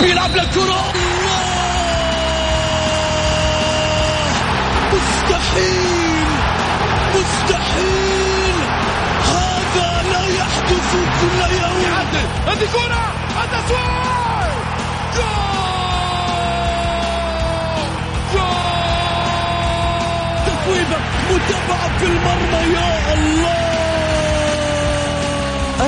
بيلعب للكرة مستحيل مستحيل هذا لا يحدث كل يوم. يعدل. هذه كرة. التسويق جول. جول. تسويبة متابعة في المرمى. يا الله.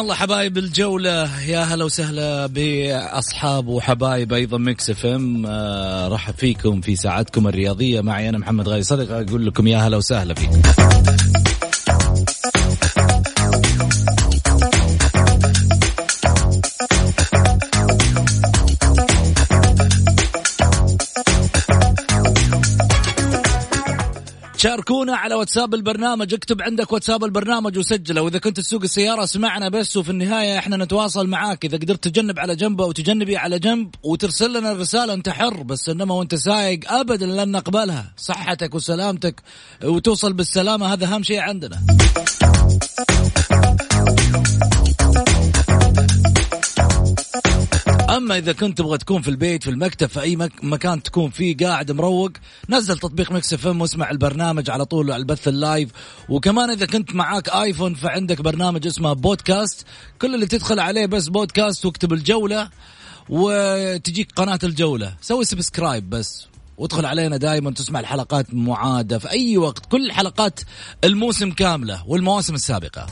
الله حبايب الجولة. يا هلا وسهلا بأصحاب وحبايب أيضا Mix FM. آه رحب فيكم في ساعتكم الرياضية. معي أنا محمد غازي صدقة أقول لكم يا هلا وسهلا فيكم شاركونا على واتساب البرنامج. اكتب عندك واتساب البرنامج وسجله. وإذا كنت تسوق السيارة اسمعنا بس وفي النهاية إحنا نتواصل معاك. إذا قدرت تجنب على جنب أو تجنبي على جنب وترسل لنا الرسالة أنت حر. بس إنما وأنت سايق ابدا لن نقبلها. صحتك وسلامتك وتوصل بالسلامة. هذا أهم شيء عندنا. أما إذا كنت تبغى تكون في البيت في المكتب في أي مك... مكان تكون فيه قاعد مروق نزل تطبيق Mix FM واسمع البرنامج على طول على البث ال live. وكمان إذا كنت معاك iPhone فعندك برنامج اسمه بودكاست. كل اللي تدخل عليه بس بودكاست واكتب الجولة وتجيك قناة الجولة. سوي subscribe بس. وادخل علينا دائما تسمع الحلقات معادة في أي وقت. كل حلقات الموسم كاملة والمواسم السابقة.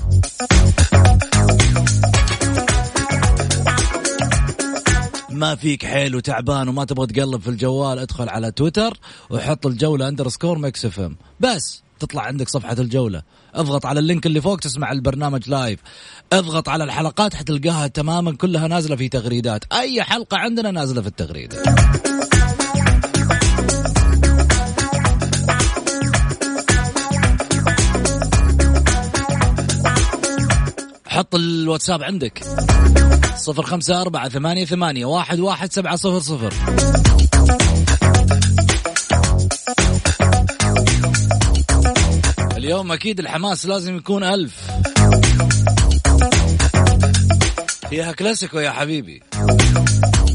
ما فيك حيل وتعبان وما تبغى تقلب في الجوال ادخل على تويتر وحط الجولة underscore Mix FM. بس تطلع عندك صفحة الجولة. اضغط على ال link اللي فوق تسمع البرنامج live اضغط على الحلقات حتلقاها تماما كلها نازلة في تغريدات. أي حلقة عندنا نازلة في التغريدة. حط الواتساب عندك. صفر خمسة أربعة ثمانية ثمانية واحد واحد سبعة صفر صفر. اليوم أكيد الحماس لازم يكون ألف. فيها كلاسيكو يا حبيبي.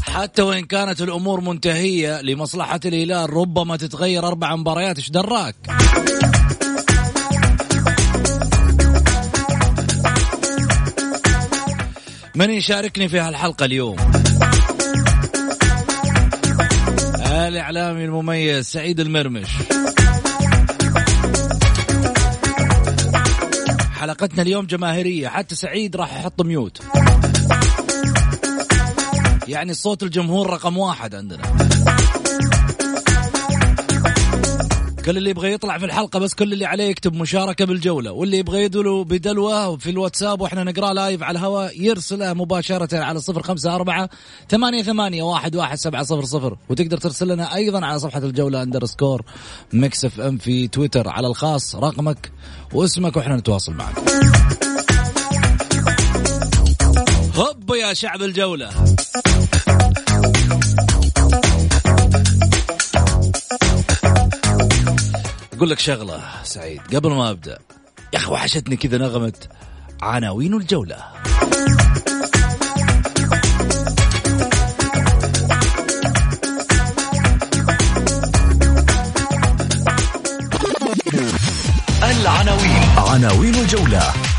حتى وإن كانت الأمور منتهية لمصلحة الهلال ربما تتغير أربع مباريات. إيش دراك؟ من يشاركني في هالحلقة اليوم؟ الإعلامي المميز سعيد المرمش. حلقتنا اليوم جماهيرية حتى سعيد راح يحط ميوت. يعني صوت الجمهور رقم واحد عندنا. كل اللي يبغى يطلع في الحلقة بس كل اللي عليه يكتب مشاركة بالجولة. واللي يبغى يدلو بدلوة في الواتساب وإحنا نقراه لايف على الهواء يرسله مباشرة على صفر خمسة أربعة ثمانية ثمانية واحد واحد سبعة صفر صفر. وتقدر ترسل لنا أيضا على صفحة الجولة underscore Mix FM في تويتر على الخاص رقمك واسمك وإحنا نتواصل معك. هب يا شعب الجولة. أقول لك شغلة سعيد. قبل ما أبدأ يا أخي وحشتني كذا نغمة عناوين الجولة. العناوين. عناوين الجولة.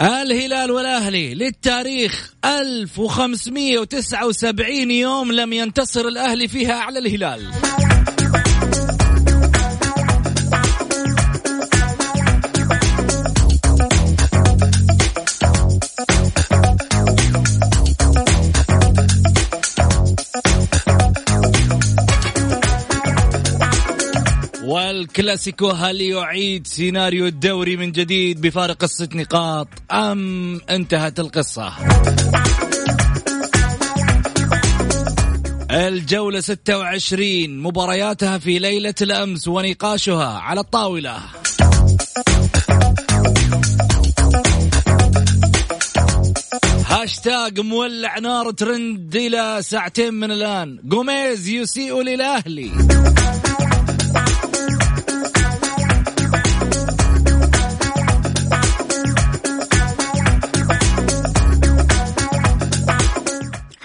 الهلال والأهلي للتاريخ 1579 يوم لم ينتصر الأهلي فيها على الهلال. والكلاسيكو هل يعيد سيناريو الدوري من جديد بفارق الست نقاط أم انتهت القصة؟ الجولة 26 مبارياتها في ليلة الأمس ونقاشها على الطاولة. هاشتاج مولع نار ترند إلى ساعتين من الآن. جوميز يسيء للأهلي.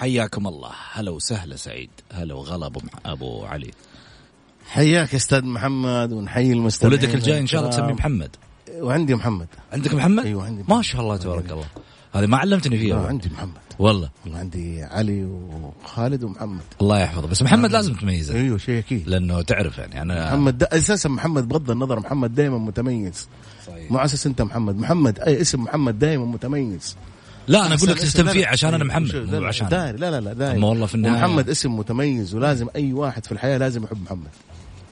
حياكم الله. هلا وسهلا سعيد. هلا وغلا أبو أبو علي. حياك أستاذ محمد ونحيي المستمعين. ولدك الجاي إن شاء الله. تسميه محمد. وعندي محمد. عندك محمد؟ أيوه عندي ما شاء الله تبارك الله. هذه ما علمتني آه فيها عندي محمد. والله. والله عندي علي وخالد ومحمد. الله يحفظه. بس محمد لازم تميزه. أيوه شيء أكيد. لأنه تعرف يعني أنا محمد أساسا محمد بغض النظر محمد دائما متميز. صحيح. مو أساس أنت محمد. محمد أي اسم محمد دائما متميز. لا أنا أقول لك تستنفيه. عشان أنا أيوة، محمد مو لا عشان داري لا لا لا داري والله في النهاية- محمد اسم متميز ولازم أي واحد في الحياة لازم يحب محمد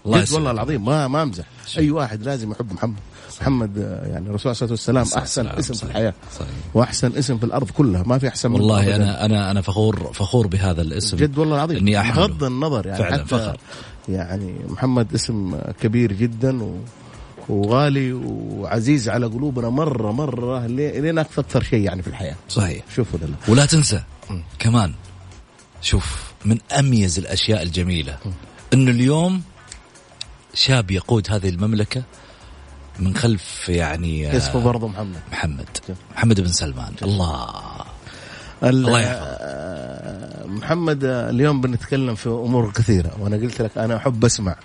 الله جد. والله العظيم ما ما أمزح أي واحد لازم يحب محمد محمد يعني الرسول عليه الصلاة والسلام أحسن اسم في صحيح. الحياة صحيح. وأحسن اسم في الأرض كلها ما في أحسن والله أبداً. أنا أنا أنا فخور فخور بهذا الاسم جد والله العظيم إني بغض النظر يعني فعلا حتى فخر. يعني محمد اسم كبير جدا و وغالي وعزيز على قلوبنا مرة مرة لي- لين أكثر شيء يعني في الحياة. صحيح. شوفوا لله ولا تنسى كمان شوف من أميز الأشياء الجميلة إنه اليوم شاب يقود هذه المملكة من خلف يعني اسمه برضه محمد. محمد. محمد بن سلمان. الله. ال- الله يحفظه. آه، محمد آه، اليوم بنتكلم في أمور كثيرة وأنا قلت لك أنا أحب أسمع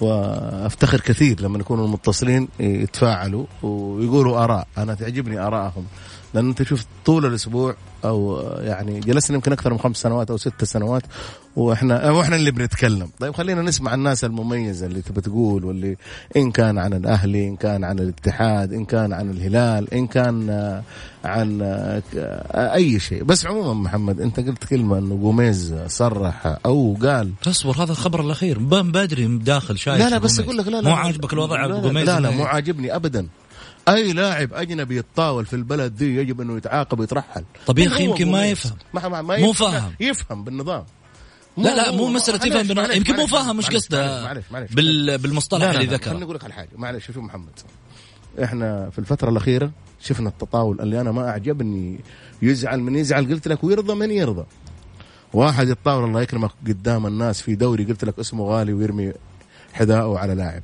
وأفتخر كثير لما يكونوا المتصلين يتفاعلوا ويقولوا آراء. أنا تعجبني ارائهم لأن أنت شوف طول الأسبوع أو يعني جلسنا يمكن أكثر من خمس سنوات أو ست سنوات وإحنا وإحنا اللي بنتكلم طيب خلينا نسمع الناس المميزة اللي تبى تقول واللي إن كان عن الأهلي إن كان عن الاتحاد إن كان عن الهلال إن كان عن أي شيء بس عموما محمد أنت قلت كلمة إنه جوميز صرح أو قال تصبر هذا الخبر الأخير بدري داخل شايف لا لا بس. أقول لك لا لا مو لا. عاجبك الوضع لا لا, جوميز لا, لا إنه- مو عاجبني ابدا أي لاعب أجنبي يتطاول في البلد ذي يجب أنه يتعاقب ويترحل طب يا هو يمكن ما؟ يفهم. ما ما ما مو يفهم. فاهم. يفهم بالنظام لا لا مو معلش- يفهم بالنظام. يمكن مو فاهم مش قصده معلش- معلش- بال- بالمصطلح اللي ذكره. خليني أقول لك على حاجة معلش شوف محمد إحنا في الفترة الأخيرة شفنا التطاول اللي أنا ما أعجبني يزعل من يزعل قلت لك ويرضى من يرضى واحد يتطاول الله يكرمك قدام الناس في دوري قلت لك اسمه غالي ويرمي حذاءه على لاعب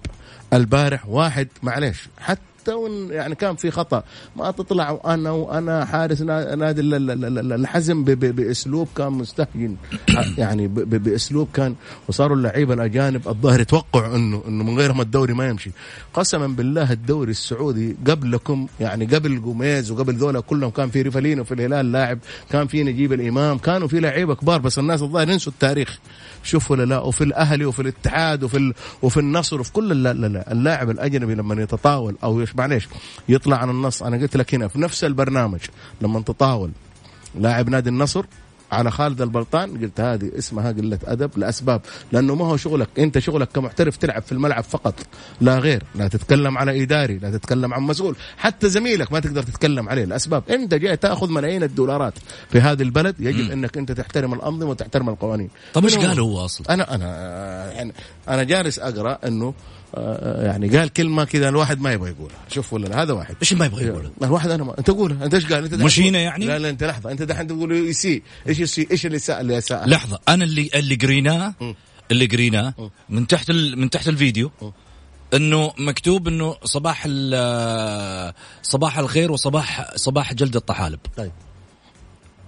البارح واحد معلش حتى وإن يعني كان في خطأ. ما تطلع وأنا وأنا حارس نا- نادي ال- ال- ال- ال- الحزم بأسلوب كان مستهجن. يعني بأسلوب كان وصاروا اللعيبة الأجانب الظاهر يتوقعوا انه إنه من غيرهم الدوري ما يمشي. قسما بالله الدوري السعودي قبلكم يعني قبل جوميز وقبل ذولا كلهم كان في ريفالينو في الهلال لاعب كان في نجيب الإمام كانوا في لعيبة كبار بس الناس الظاهر ينسوا التاريخ. شوفوا ولا لا وفي الأهلي وفي الاتحاد وفي. وفي النصر وفي كل لا لا لا اللاعب الأجنبي لما يتطاول أو معليش يطلع عن النص. أنا قلت لك هنا في نفس البرنامج لما تطاول لاعب نادي النصر على خالد البلطان قلت هذه اسمها قلة أدب لأسباب لأنه ما هو شغلك أنت شغلك كمحترف تلعب في الملعب فقط لا غير. لا تتكلم على إداري لا تتكلم عن مسؤول. حتى زميلك ما تقدر تتكلم عليه لأسباب. أنت جاي تأخذ ملايين الدولارات؟ في هذه البلد يجب أنك أنت تحترم الأنظمة وتحترم القوانين. طب إيش قال هو أصلا؟ أنا أنا يعني أنا جالس أقرأ إنه يعني قال كلمة كذا الواحد ما يبغى يقولها. شوف ولا لا هذا واحد. إيش ما يبغى يقوله؟ الواحد أنا ما أنت قولها أنت إيش قال؟ أنت مش هنا يعني؟ لا لا أنت لحظة أنت دحين تقول يسيء؟ إيش يسيء؟ إيش اللي اساء اللي اساء لحظة أنا اللي اللي قريناه. اللي قريناه من تحت ال... من تحت الفيديو إنه مكتوب إنه صباح ال... صباح الخير وصباح صباح جلد الطحالب. طيب.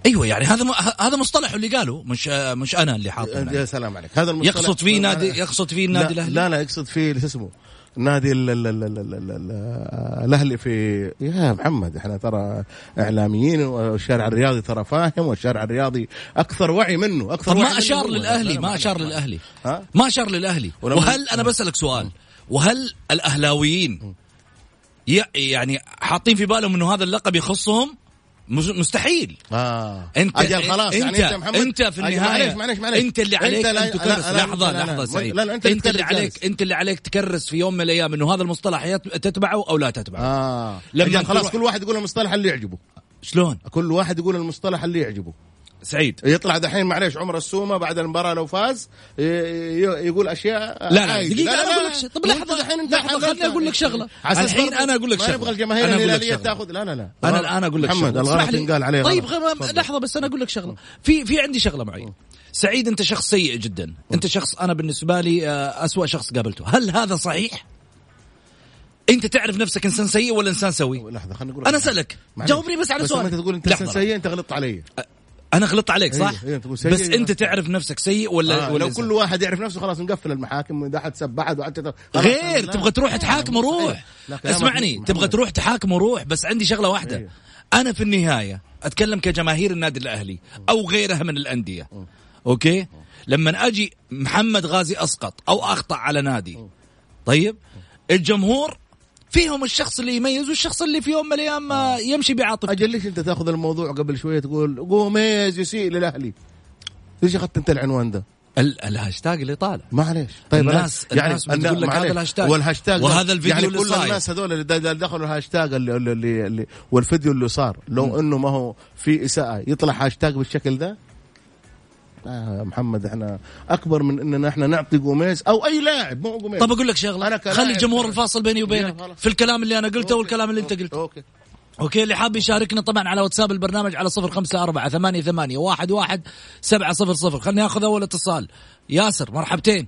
أيوه يعني هذا م... هذا مصطلح اللي قاله مش مش أنا اللي حاطه يا. سلام عليك هذا المصطلح يقصد فيه نادي يقصد فيه النادي لا, الأهلي لا لا يقصد فيه شو اسمه نادي ال- ال- ال- ال- ال- ال- ال- الأهلي في يا محمد إحنا ترى إعلاميين والشارع الرياضي ترى فاهم والشارع الرياضي أكثر وعي منه أكثر وعي ما أشار. للأهلي لا، ما أشار لا. للأهلي؟ ما أشار للأهلي وهل أنا بسالك سؤال وهل الأهلاويين يعني حاطين في بالهم إنه هذا اللقب يخصهم مستحيل. آه. انت أجل خلاص انت يعني انت محمد أنت في النهاية. معلش معلش معلش. أنت اللي عليك لا- أن تكرس لا- لا- لحظة لا- لحظة سعيد. لا لا أنت أنت اللي عليك جالس. أنت اللي عليك تكرس في يوم من الأيام إنه هذا المصطلح تتبعه أو لا تتبعه. آه. لما خلاص كل واحد يقول المصطلح اللي يعجبه. شلون؟ كل واحد يقول المصطلح اللي يعجبه. سعيد. يطلع دحين معليش عمر السومة بعد المباراة لو فاز يقول أشياء لا لا عايشة. دقيقة أنا أقول لك شيء. طب أنت لحظة. حاولت- خليني أقول لك أساس الحين أنا أقول لك ما شغلة. نبغى الجماهير شغلة. تاخذ. لا لا لا. أنا الآن أقول لك محمد. الغلط. ينقال عليه طيب. لحظة بس أنا أقول لك شغلة. في في عندي شغلة معي. سعيد أنت شخص سيء جدا. أنت شخص أنا بالنسبة لي آه، أسوأ شخص قابلته. هل هذا صحيح؟ أنت تعرف نفسك إنسان سيء ولا إنسان سوي؟ لحظة خليني أقول أنا أسألك. جاوبني بس على سؤال. أنت تقول أنت. إنسان سيء أنت غلطت علي. أنا غلطت عليك صح؟ إيه، إيه، بس أنت. تعرف نفسك سيء ولا آه ولا لو؟ كل واحد يعرف نفسه خلاص نقفل المحاكم وإذا حد سب أحد وحتى غير. تبغى تروح تحاكم لا، كلامك اسمعني. تبغى تروح تحاكم وروح بس عندي شغلة واحدة. أيوه. أنا في النهاية أتكلم كجماهير النادي الأهلي أو غيرها من الأندية. أوكي؟ لما أجي محمد غازي أسقط أو أخطأ على نادي. طيب؟ الجمهور فيهم الشخص اللي يميز والشخص اللي في يوم من الأيام آه، يمشي بعاطفته أجل ليش أنت تأخذ الموضوع قبل شوية تقول قوميز يسيء للأهلي ليش أخذت أنت العنوان ده؟ ال- الهاشتاج اللي طالع معليش طيب الناس- يعني الناس بتقول لك هذا. الهاشتاج. والهاشتاج وهذا الفيديو يعني اللي كل صاير. الناس هذول اللي دخلوا الهاشتاج اللي, اللي, اللي, اللي والفيديو اللي صار لو إنه ما هو في إساءة يطلع هاشتاج بالشكل ده يا محمد إحنا أكبر من إننا إحنا نعطي جوميز أو أي لاعب مو جوميز طب أقول لك شغلة أنا خلي الجمهور الفاصل بيني وبينك. في الكلام اللي أنا قلته okay. والكلام اللي أنت قلته. okay. okay اللي حاب يشاركنا طبعا على واتساب البرنامج على صفر خمسة أربعة ثمانية ثمانية واحد واحد سبعة صفر صفر. خلني أخذ أول اتصال. ياسر مرحبتين.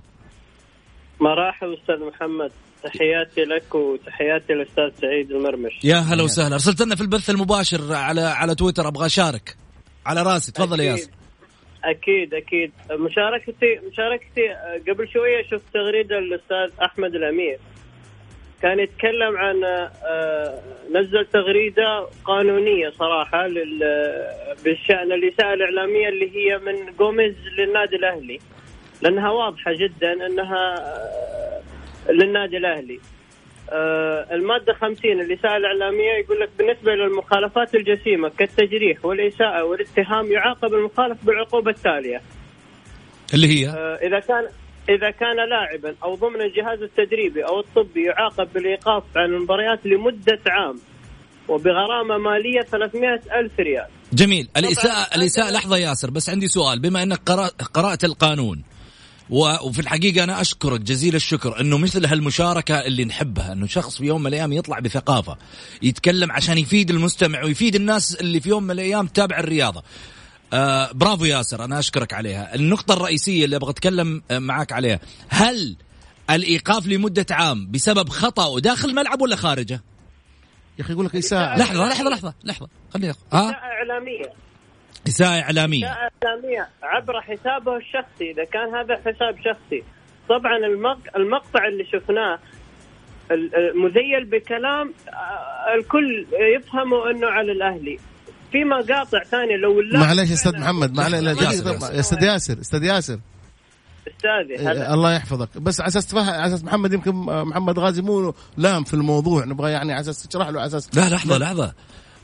مرحبا أستاذ محمد. تحياتي لك وتحياتي للأستاذ سعيد المرمش. يا هلا وسهلا. أرسلت لنا في البث المباشر على على تويتر أبغى أشارك. على راسي تفضل يا ياسر. أكيد أكيد. مشاركتي مشاركتي آه، قبل شوية شفت تغريدة للاستاذ أحمد الأمير. كان يتكلم عن آه، نزل تغريدة قانونية صراحة بالشأن الاساءه الإعلامية اللي هي من جوميز للنادي الأهلي. لأنها واضحة جدا أنها آه، للنادي الأهلي. آه، المادة 50 الإساءة الإعلامية يقول لك بالنسبة للمخالفات الجسيمة كالتجريح والإساءة والاتهام يعاقب المخالف بالعقوبة التالية. اللي هي؟ آه، إذا كان إذا كان لاعبا أو ضمن الجهاز التدريبي أو الطبي يعاقب بالإيقاف عن المباريات لمدة عام وبغرامة مالية 300 ألف ريال. جميل. الإساءة الإساءة لحظة ياسر بس عندي سؤال. بما أنك قرأت, قرأت القانون وفي الحقيقة أنا أشكرك جزيل الشكر أنه مثل هالمشاركة اللي نحبها أنه شخص في يوم من الأيام يطلع بثقافة يتكلم عشان يفيد المستمع ويفيد الناس اللي في يوم من الأيام تتابع الرياضة. آه برافو ياسر أنا أشكرك عليها. النقطة الرئيسية اللي أبغى أتكلم آه، معك عليها هل الإيقاف لمدة عام بسبب خطأ داخل الملعب ولا خارجه؟ يا أخي يقول لك اساءه لحظة لحظة لحظة لحظة خليني ها؟ إساءة إعلامية إساءة إعلامية إساءة إعلامية عبر حسابه الشخصي إذا كان هذا حساب شخصي. طبعا المق- المقطع اللي شفناه مذيل بكلام آه، الكل يفهمه إنه على الأهلي. في مقاطع ثانية لو اللاعب معلش يا أستاذ محمد ياسر. يا أستاذ ياسر أستاذ ياسر. أستاذي إيه، الله يحفظك. بس على أساس تفهم على أساس محمد يمكن محمد غازي مو لام في الموضوع نبغى يعني على أساس تشرح له على أساس لا لحظة لحظة.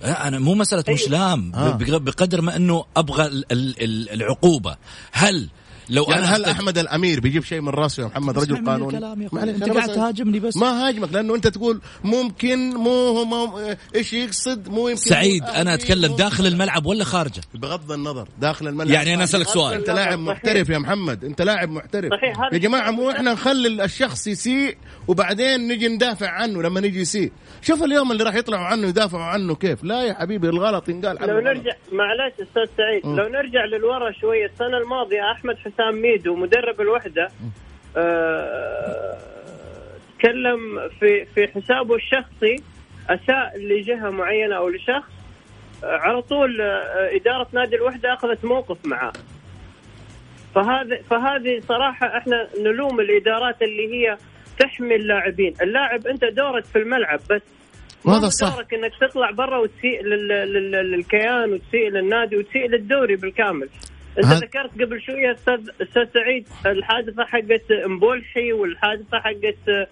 أنا مو مسألة مش لام آه. بق- بقدر ما إنه أبغى ال- ال- ال- العقوبة هل لو يعني أنا هل أخطأت- أحمد الأمير بيجيب شيء من رأسه يا محمد رجل قانوني؟ أنت قاعد تهاجمني بس. ما هاجمك لأنه أنت تقول ممكن مو هو مو إيش يقصد مو يمكن سعيد مو أنا أتكلم داخل الملعب ولا خارجه؟ بغض النظر داخل الملعب. يعني أنا أسألك سؤال. أنت لاعب محترف يا محمد أنت لاعب محترف. صحيح، هذا يا جماعة مو إحنا نخلي الشخص يسيء وبعدين نجي ندافع عنه لما نجي يسيء. شوف اليوم اللي راح يطلعوا عنه يدافعوا عنه كيف. لا يا حبيبي الغلط ينقال. لو. نرجع معلش أستاذ سعيد لو نرجع للورا شوية السنة الماضية أحمد حسام ميدو مدرب الوحدة آه، تكلم في في حسابه الشخصي أساء لجهة معينة أو لشخص آه، على طول آه، إدارة نادي الوحدة أخذت موقف معاه فهذا فهذه صراحة إحنا نلوم الإدارات اللي هي تحمي اللاعبين، اللاعب أنت دورك في الملعب بس هو صح. دورك إنك تطلع برا وتسيء لل... لل... للكيان وتسيء للنادي وتسيء للدوري بالكامل. أنت ذكرت قبل شوية أستاذ أستاذ سعيد الحادثة حقت مبولحي والحادثة حقت آه،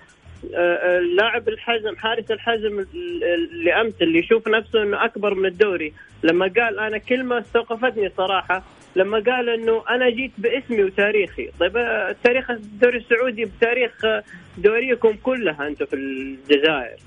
آه، اللاعب الحزم حارس الحزم ال- اللي أمس اللي يشوف نفسه إنه أكبر من الدوري. لما قال أنا كلمه استوقفتني صراحة لما قال إنه أنا جيت باسمي وتاريخي. طيب آه، تاريخ الدوري السعودي بتاريخ آه، دوريكم كلها أنتم في الجزائر.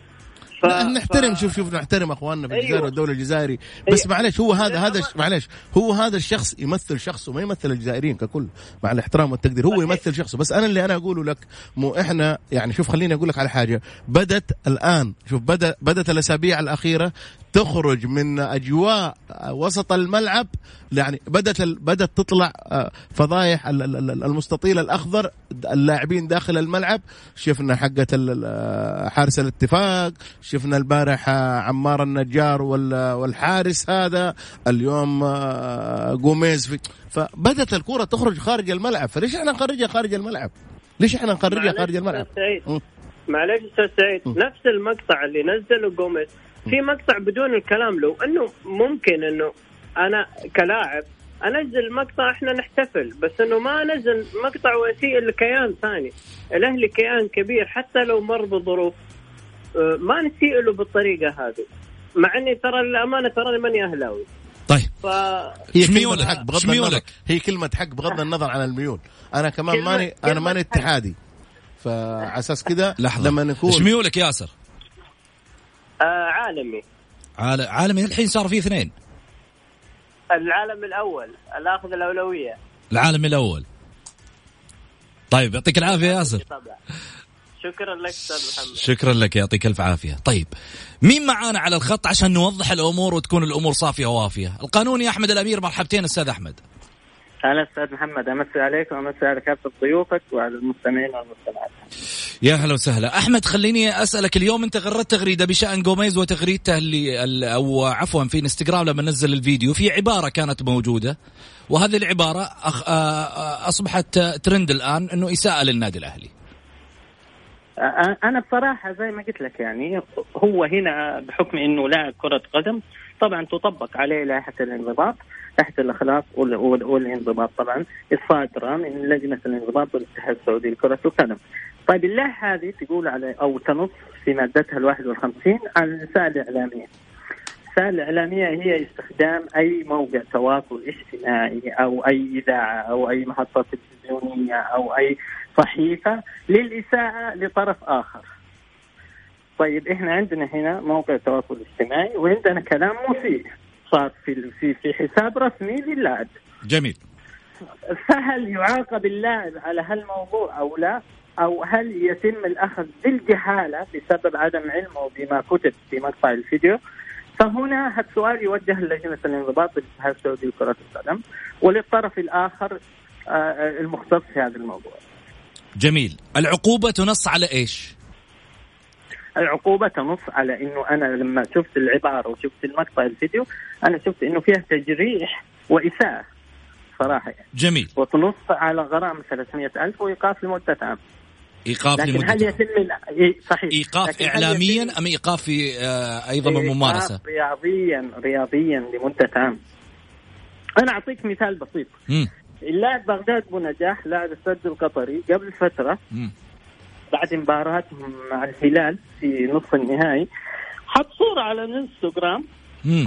ف... لا نحترم ف- شوف شوف نحترم أخواننا في الجزائر أيوة. والدولة الجزائري بس أيوة. معلش هو هذا هذا لا، معلش هو هذا الشخص يمثل شخص وما يمثل الجزائريين ككل مع الاحترام والتقدير هو. يمثل شخصه بس أنا اللي أنا أقوله لك مو إحنا يعني شوف خليني أقول لك على حاجة بدت الآن شوف بدا بدت الأسابيع الأخيرة تخرج من أجواء وسط الملعب يعني بدت بدت تطلع آه، فضايح ال- ال- ال- المستطيل الأخضر اللاعبين داخل الملعب. شفنا حقة ال- حارس الاتفاق شفنا البارح آه، عمار النجار وال- والحارس هذا اليوم آه، جوميز فبدت الكرة تخرج خارج الملعب. فليش إحنا نخرجها خارج الملعب؟ ليش إحنا نخرجها خارج الملعب. معلش أستاذ سعيد. نفس المقطع اللي نزله جوميز. في مقطع بدون الكلام له إنه ممكن إنه أنا كلاعب أنزل مقطع إحنا نحتفل بس إنه ما أنزل مقطع وأسيء لكيان ثاني. الأهلي كيان كبير حتى لو مر بظروف آه، ما نسيء له بالطريقة هذه. مع إني ترى الأمانة تراني ماني أهلاوي. طيب. ف هي شميولك. حق بغض شميولك. النظر. هي كلمة حق بغض النظر عن الميول. أنا كمان ماني أنا كلمة ماني. اتحادي. فعلى أساس كذا لحظة. لما نكون إيش ميولك ياسر. آه عالمي. عال- عالمي. الحين صار في اثنين. العالم الأول الأخذ الأولوية. العالمي الأول. طيب يعطيك العافية ياسر. شكرا لك أستاذ محمد. شكرا لك يعطيك ألف عافية. طيب مين معانا على الخط عشان نوضح الأمور وتكون الأمور صافية ووافية؟ القانوني أحمد الأمير مرحبتين أستاذ أحمد. هلا أستاذ محمد أمسي عليك وأمسي على كافة ضيوفك وعلى المستمعين والمستمعات. يا هلا وسهلا أحمد خليني أسألك اليوم أنت غردت تغريدة بشأن جوميز وتغريدته اللي ال- أو عفوا في إنستغرام لما نزل الفيديو في عبارة كانت موجودة وهذه العبارة أخ... أصبحت ترند الآن إنه إساءة للنادي الأهلي أنا بصراحة زي ما قلت لك يعني هو هنا بحكم إنه لاعب كرة قدم طبعا تطبق عليه لائحة الانضباط لائحه الأخلاق وال- وال- والانضباط طبعا الصادره من لجنة الانضباط والاتحاد السعودي لكرة القدم. طيب اللائحه هذه تقول على أو تنص في مادتها ال 51 عن الرساله الإعلامية. الرسائل الإعلامية هي استخدام أي موقع تواصل اجتماعي أو أي إذاعة أو أي محطة تلفزيونية أو أي صحيفة للإساءة لطرف آخر طيب إحنا عندنا هنا موقع تواصل اجتماعي وعندنا كلام مسيء صار في في في حساب رسمي للاعب جميل فهل يعاقب اللاعب على هالموضوع أو لا؟ أو هل يتم الأخذ بالجهالة بسبب عدم علمه بما كتب في مقطع الفيديو؟ فهنا السؤال يوجه لجنه الانضباط بالاتحاد السعودي لكرة القدم وللطرف الآخر آه، المختص في هذا الموضوع. جميل العقوبة تنص على إيش العقوبة تنص على إنه أنا لما شفت العبارة وشفت المقطع الفيديو أنا شفت إنه فيها تجريح وإساءة صراحة. يعني. جميل. وتنص على غرامه 300 ألف وإيقاف لمدة عام. إيقاف لكن لمدة هل يتم صحيح. إيقاف اعلاميا يتم أم إيقاف في آه، أيضا إيقاف رياضيا رياضيا لمدة عام. أنا أعطيك مثال بسيط. مم. اللاعب بغداد بونجاح لاعب السد القطري قبل فترة مم. بعد مباراتهم مع الهلال في نصف النهائي. حط صورة على الانستغرام.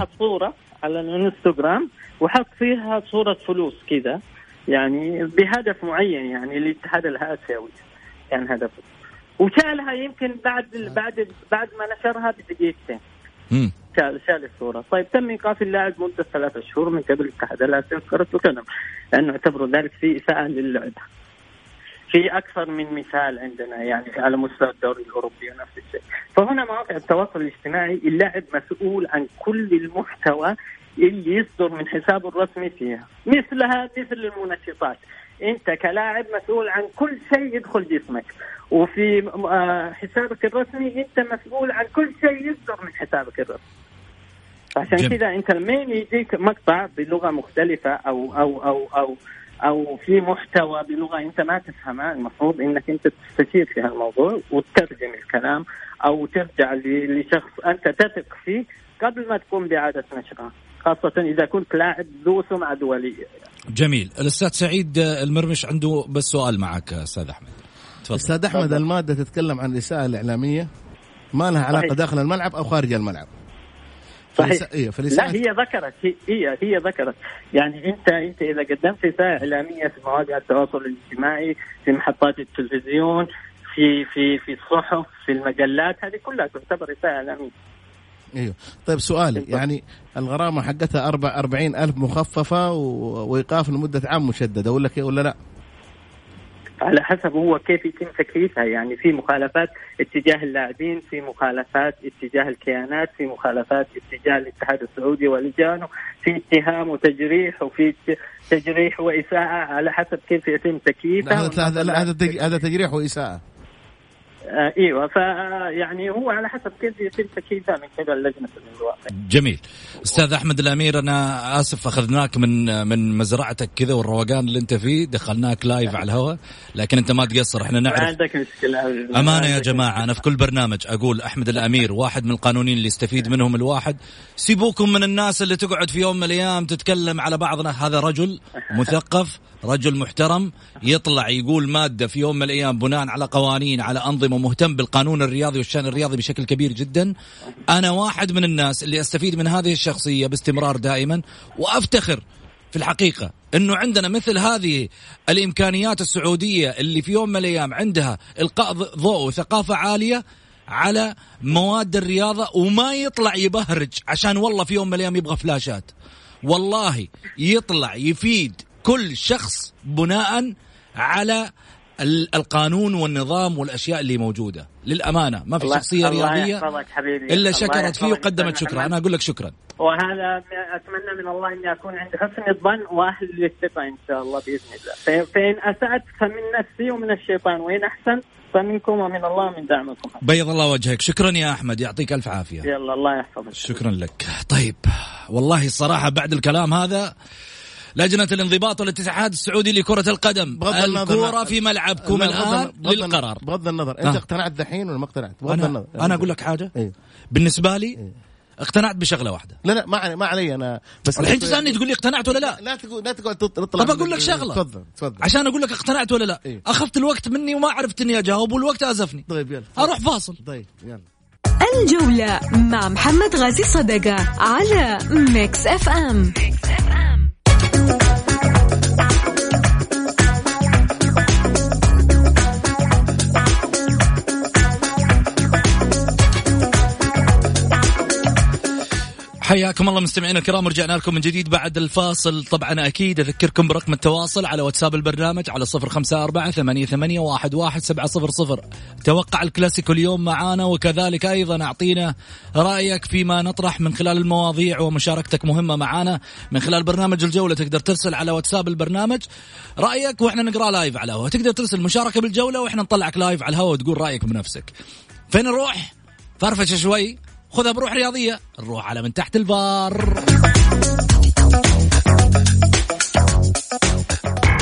حط صورة على الانستغرام وحط فيها صورة فلوس كذا. يعني بهدف معين يعني الاتحاد الآسيوي. كان هدفه وشالها يمكن بعد بعد بعد ما نشرها بدقيقتين. شال شال الصورة، طيب تم إيقاف اللاعب مدة ثلاثة شهور من قبل الاتحاد الآسيوي لكره القدم. لأنه اعتبروا ذلك في إساءة للعبة. في أكثر من مثال عندنا يعني على مستوى الدوري الأوروبي ونفس الشيء، فهنا مواقع التواصل الاجتماعي اللاعب مسؤول عن كل المحتوى اللي يصدر من حسابه الرسمي فيها، مثلها مثل المنشطات، أنت كلاعب مسؤول عن كل شيء يدخل جسمك. وفي آه، حسابك الرسمي أنت مسؤول عن كل شيء يصدر من حسابك الرسمي. عشان. كذا أنت لمين يجيك مقطع بلغة مختلفة أو أو أو أو أو في محتوى بلغة أنت ما تفهمها المفروض إنك أنت تستشير في هالموضوع وتترجم الكلام أو ترجع لشخص أنت تثق فيه قبل ما تقوم بإعادة نشرها. خاصة إذا كنت لاعب ذو سمعة دولية. جميل. الأستاذ سعيد المرمش عنده بس سؤال معك أستاذ أحمد. تفضل. أستاذ أحمد المادة تتكلم عن الإساءة الإعلامية. ما لها علاقة صحيح. داخل الملعب أو خارج الملعب؟ صحيح. فالإساءة- إيه لا هي ذكرت. هي- هي ذكرت. يعني انت أنت إذا قدمت رسالة إعلامية في مواقع التواصل الاجتماعي في محطات التلفزيون في في في الصحف في المجلات هذه كلها تعتبر رسالة إعلامية. أيوه طيب سؤالي. يعني الغرامة حقتها أربع أربعين ألف مخففة و... وإيقاف لمدة عام مشدده إيه ولا لا؟ على حسب هو كيف يتم تكليفها. يعني في مخالفات اتجاه اللاعبين في مخالفات اتجاه الكيانات في مخالفات اتجاه الاتحاد السعودي ولجانه. في اتهام وتجريح وفي تجريح وإساءة على حسب كيف يتم تكليفها. لا، هذا هذا هذا تجريح وإساءة. آه إيوه ف يعني هو على حسب كيف يتم تكليفها من قبل لجنة الانضواء جميل. أستاذ أحمد الأمير أنا آسف أخذناك من من مزرعتك كذا والروقان اللي أنت فيه دخلناك لايف على الهواء لكن أنت ما تقصر إحنا نعرف. عندك مشكلة. أمانة يا جماعة أنا في كل برنامج أقول أحمد الأمير واحد من القانونيين اللي يستفيد منهم الواحد. سيبوكم من الناس اللي تقعد في يوم من الأيام تتكلم على بعضنا. هذا رجل مثقف رجل محترم يطلع يقول مادة في يوم من الأيام بناء على قوانين على أنظمة مهتم بالقانون الرياضي والشأن الرياضي بشكل كبير جدا. أنا واحد من الناس اللي أستفيد من هذه الشخصية باستمرار دائما وأفتخر في الحقيقة أنه عندنا مثل هذه الإمكانيات السعودية اللي في يوم من الأيام عندها إلقاء ضوء وثقافة عالية على مواد الرياضة وما يطلع يبهرج عشان والله في يوم من الأيام يبغى فلاشات. والله يطلع يفيد كل شخص بناء على ال- القانون والنظام والأشياء اللي موجودة. للأمانة ما في حبيبي. إلا الله شكرت فيه وقدمت شكرا. أنا أقول لك شكرا. وهذا أتمنى من الله اني اكون عند حسن الظن وأهل للثقه إن شاء الله بإذن الله. فان اسات فمن نفسي ومن الشيطان. وإن احسنت فمنكم ومن الله ومن دعمكم. بيض الله وجهك. شكرا يا أحمد. يعطيك ألف عافية. يلا الله يحفظك. شكرا لك. طيب والله الصراحة بعد الكلام هذا لجنة الانضباط والاتحاد السعودي لكرة القدم. بغض النظر الكورة في ملعبكم بغض- للقرار. بغض النظر. انت آه. اقتنعت دحين ولا ما اقتنعت؟ بغض أنا, النظر. أنا أقول لك حاجة. إيه. بالنسبة لي اقتنعت بشغلة واحدة. لا لا ما علي ما علي أنا بس الحين تسألني تقول لي اقتنعت ولا لا؟ لا تقول لا تقعد تطلع طب أقول لك شغلة. تفضل تفضل. عشان أقول لك اقتنعت ولا لا. إيه. أخذت الوقت مني وما عرفت إني أجاوب والوقت أزفني. طيب يلا. أروح فاصل. طيب يلا. الجولة مع محمد غازي صدقة على Mix FM. حياكم الله مستمعينا الكرام رجعنا لكم من جديد بعد الفاصل. طبعا أكيد أذكركم برقم التواصل على واتساب البرنامج على صفر خمسة أربعة ثمانية, ثمانية واحد, واحد سبعة صفر صفر. توقع الكلاسيكو اليوم معانا وكذلك أيضا أعطينا رأيك فيما نطرح من خلال المواضيع ومشاركتك مهمة معانا من خلال برنامج الجولة. تقدر ترسل على واتساب البرنامج رأيك وإحنا نقرأ live على الهواء. تقدر ترسل مشاركة بالجولة وإحنا نطلعك live على الهواء وتقول رأيك بنفسك. فين نروح؟ فرفش شوي. خذها بروح رياضية نروح على من تحت الفار.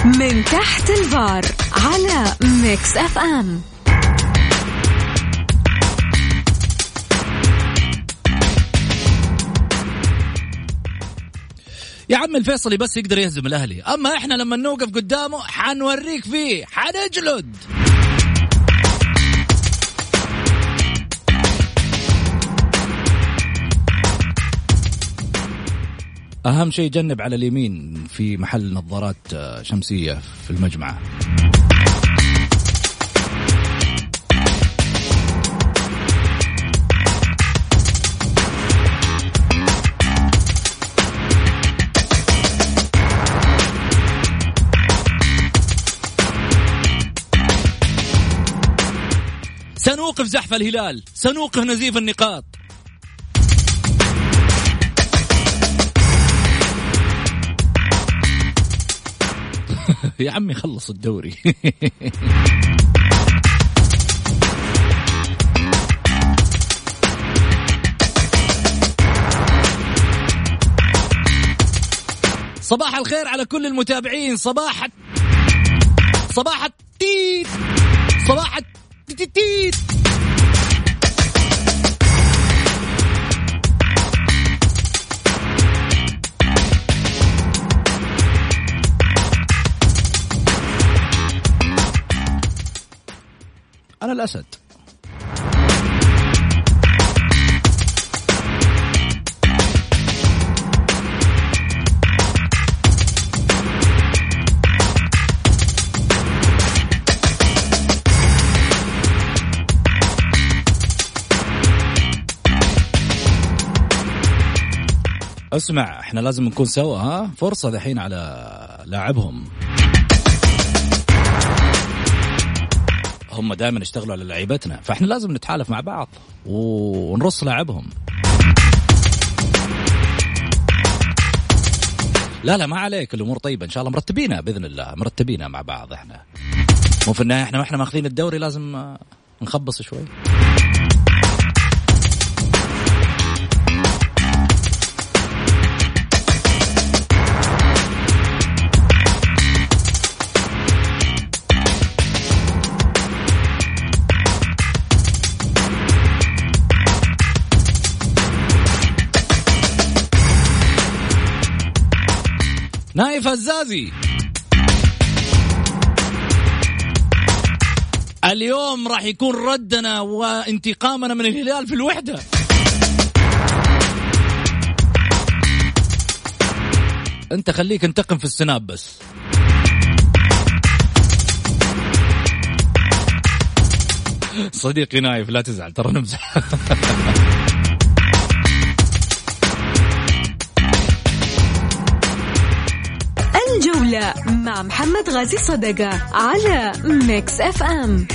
من تحت الفار على Mix FM. يا عم الفيصلي بس يقدر يهزم الأهلي. أما إحنا لما نوقف قدامه حنوريك فيه حنجلد. أهم شيء جنب على اليمين في محل نظارات آه، شمسية في المجمعه سنوقف زحف الهلال سنوقف نزيف النقاط. يا عمي خلص الدوري. صباح الخير على كل المتابعين. صباح صباح التيت. صباح التيت. أنا الأسد. اسمع إحنا لازم نكون سوا ها؟ فرصة دحين على لاعبهم. هم دائما يشتغلوا على لعيبتنا. فإحنا لازم نتحالف مع بعض ونرص لاعبهم. لا لا ما عليك. الأمور طيبة. إن شاء الله مرتبينها بإذن الله. مرتبينها مع بعض إحنا. مو في النهاية إحنا وإحنا ماخذين الدوري لازم آه، نخبص شوي. نايف الزازي اليوم راح يكون ردنا وانتقامنا من الهلال في الوحدة. انت خليك انتقم في السناب بس. صديقي نايف لا تزعل ترى نمزح. الجولة مع محمد غازي صدقة على Mix FM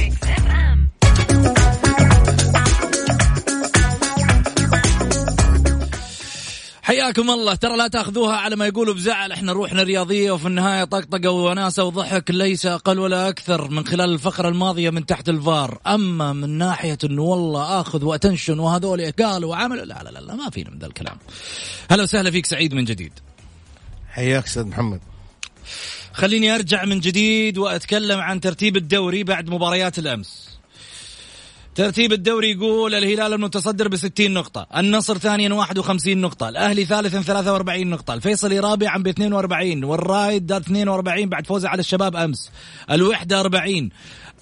حياكم الله. ترى لا تاخذوها على ما يقولوا بزعل. إحنا روحنا رياضية وفي النهاية طقطقة وناسة وضحك ليس أقل ولا أكثر من خلال الفقرة الماضية من تحت الفار. أما من ناحية إنه والله آخذ وأتنشن وهذول قالوا وعملوا لا لا لا, لا ما فينا من ذا الكلام. هلا وسهلا فيك سعيد من جديد. حياك أستاذ محمد. خليني أرجع من جديد وأتكلم عن ترتيب الدوري بعد مباريات الأمس. ترتيب الدوري يقول الهلال المتصدر ب 60 نقطة، النصر ثانيا 51 نقطة، الأهلي ثالثا 43 نقطة، الفيصلي رابعا ب 42 والرايد 42 بعد فوزه على الشباب أمس، الوحدة 40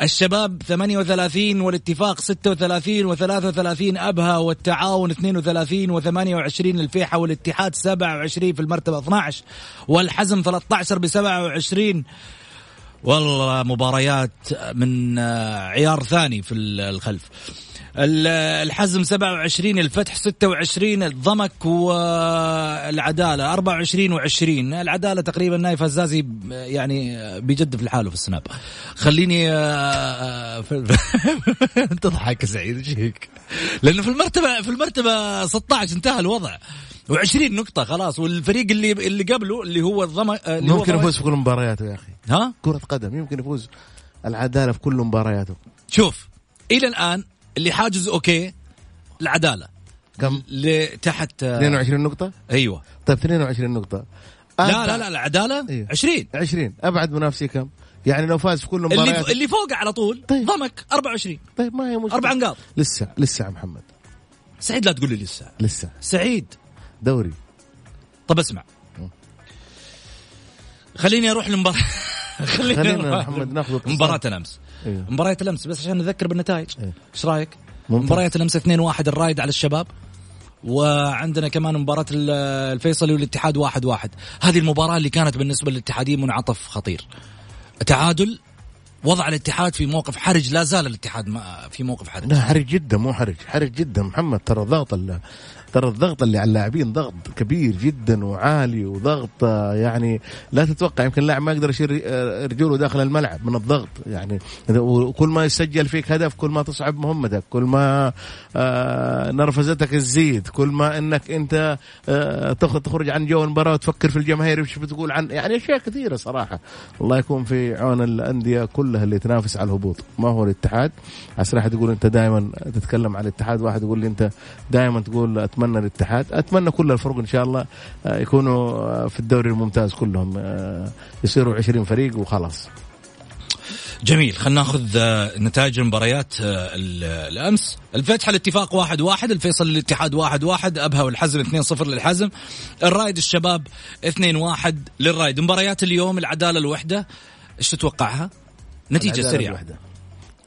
الشباب 38 والاتفاق 36 و33 أبها والتعاون 32 و28 الفيحة والاتحاد 27 في المرتبة 12 والحزم 13 ب 27 والله مباريات من عيار ثاني في الخلف. الحزم 27 الفتح 26 الضمك والعدالة 24 و20 العدالة تقريبا نايف الزازي يعني بيجدف لحاله في السناب. خليني آه، آه، تضحك سعيد إيش هيك لأنه في المرتبة في المرتبة 16 انتهى الوضع. و20 نقطة خلاص. والفريق اللي اللي قبله اللي هو الضمك اللي ممكن يفوز في كل مبارياته يا أخي. ها؟ كرة قدم يمكن يفوز العدالة في كل مبارياته. شوف إلى الآن اللي حاجز أوكي العدالة. كم؟ تحت 22 نقطة؟ أيوه. طيب 22 نقطة. لا لا لا العدالة أيوه. 20 20 أبعد منافسي كم؟ يعني لو فاز في كل مباراة اللي اللي فوق على طول طيب. ضمك 24 طيب ما هي مشكلة. أربع نقاط لسه لسه يا محمد. سعيد لا تقول لي لسه. لسه. سعيد. دوري. طب اسمع. خليني أروح للمباراة خلينا, خلينا محمد ناخذ مباراة الأمس. أيوه. مباراة الأمس بس عشان نذكر بالنتائج. إيش رأيك؟ مباراة الأمس 2-1 الرايد على الشباب وعندنا كمان مباراة ال- الفيصلي والاتحاد واحد واحد. هذه المباراة اللي كانت بالنسبة للاتحاديين منعطف خطير. تعادل وضع الاتحاد في موقف حرج. لا زال الاتحاد ما- في موقف حرج. لا حرج جدا مو حرج. حرج جدا. محمد ترى ضغط ترى الضغط اللي على اللاعبين ضغط كبير جدا وعالي وضغط آه، يعني لا تتوقع يمكن اللاعب ما يقدر يشيل آه، رجوله داخل الملعب من الضغط يعني وكل ما يسجل فيك هدف كل ما تصعب مهمتك كل ما آه، نرفزتك تزيد كل ما إنك أنت تخ- تخرج عن جو المباراة وتفكر في الجماهير إيش بتقول عن يعني أشياء كثيرة صراحة. الله يكون في عون الأندية كلها اللي تنافس على الهبوط. ما هو الاتحاد؟ راح تقول أنت دائما تتكلم على الاتحاد واحد يقول لي أنت دائما تقول أتمنى الاتحاد أتمنى كل الفرق إن شاء الله آه، يكونوا آه، في الدوري الممتاز كلهم آه، يصيروا 20 فريق وخلاص. جميل خلينا ناخذ نتائج المباريات ال- الأمس. الفتح الاتفاق واحد واحد الفيصل الاتحاد واحد واحد أبها والحزم 2 0 للحزم. الرايد الشباب 2 1 للرايد مباريات اليوم العدالة الوحدة. إيش تتوقعها؟ نتيجة سريعة. الوحدة.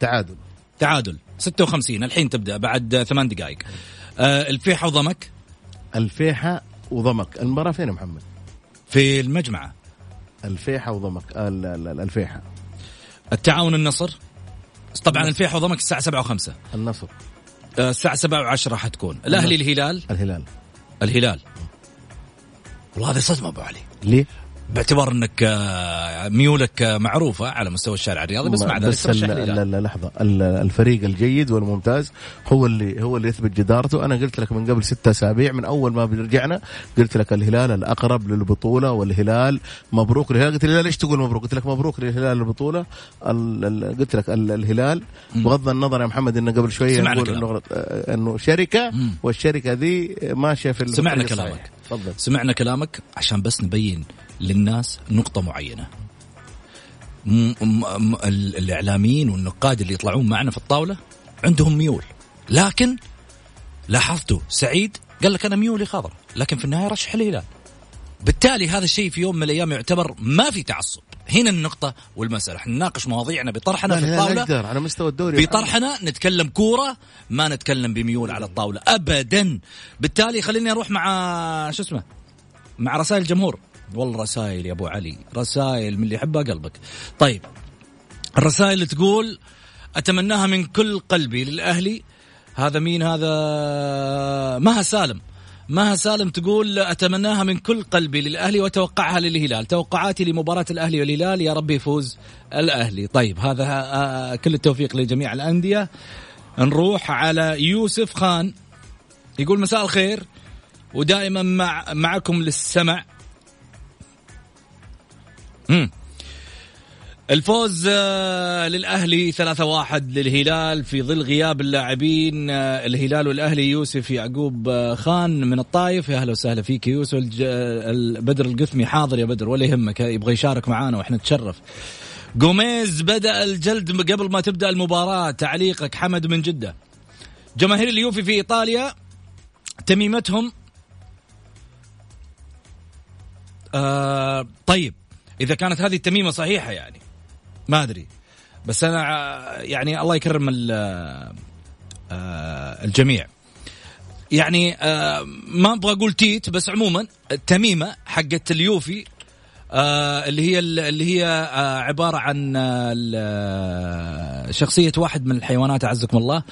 تعادل. تعادل. 56 الحين تبدأ بعد ثمان دقائق. آه، الفيحة وضمك؟ الفيحة وضمك. المباراة فين يا محمد؟ في المجمعة الفيحة وضمك. ال- ال- ال- الفيحة. التعاون النصر؟ طبعا الفيحة وضمك الساعة 7 و5 النصر. الساعة 7 و10 حتكون. الأهلي الهلال؟ الهلال. الهلال. والله هذه صدمة أبو علي. ليه؟ باعتبار إنك آه، ميولك آه، معروفة على مستوى الشارع الرياضي بس مع ذلك بس الهلال. لحظة. ال- الفريق الجيد والممتاز هو اللي هو اللي يثبت جدارته. أنا قلت لك من قبل ستة أسابيع من أول ما رجعنا قلت لك الهلال الأقرب للبطولة والهلال مبروك للهلال. قلت لي ليش تقول مبروك؟ قلت لك مبروك للهلال البطولة ال- ال- قلت لك ال- الهلال بغض النظر يا محمد إنه قبل سمعنا نقول آه، إنه شركة مم. والشركة ذي ماشية في سمعنا كلامك. تفضل. سمعنا كلامك. عشان بس نبين للناس نقطة معينة. م- م- الإعلاميين والنقاد اللي يطلعون معنا في الطاولة عندهم ميول. لكن لاحظتوا سعيد قال لك أنا ميولي خضر لكن في النهاية رشح الهلال بالتالي هذا الشيء في يوم من الأيام يعتبر ما في تعصب. هنا النقطة والمسألة. إحنا نناقش مواضيعنا بطرحنا في الطاولة. أقدر على مستوى الدوري. بطرحنا نتكلم كورة ما نتكلم بميول على الطاولة. ابدا. بالتالي خليني أروح مع شو اسمه مع رسائل الجمهور. والله رسائل يا أبو علي رسائل من اللي يحبها قلبك. طيب الرسائل تقول أتمناها من كل قلبي للأهلي. هذا مين؟ هذا مها سالم. مها سالم تقول أتمناها من كل قلبي للأهلي وأتوقعها للهلال. توقعاتي لمباراة الأهلي والهلال يا رب يفوز الأهلي. طيب هذا كل التوفيق لجميع الأندية. نروح على يوسف خان. يقول مساء الخير. ودائما مع معكم للسمع. مم. الفوز آه، للأهلي 3-1 للهلال في ظل غياب اللاعبين آه، الهلال والأهلي يوسف يعقوب آه، خان من الطايف. يا أهلا وسهلا فيك يوسف. بدر القثمي حاضر يا بدر ولا يهمك يبغى يشارك معانا وإحنا نتشرف. جوميز بدأ الجلد قبل ما تبدأ المباراة تعليقك حمد من جدة. جماهير اليوفي في إيطاليا تميمتهم آه طيب إذا كانت هذه التميمة صحيحة يعني. ما أدري. بس أنا آه، يعني الله يكرم ال- آه الجميع. يعني آه ما أبغى أقول تيت بس عموما التميمة حقت اليوفي آه اللي هي اللي هي آه عبارة عن آه آه، شخصية واحد من الحيوانات أعزكم الله.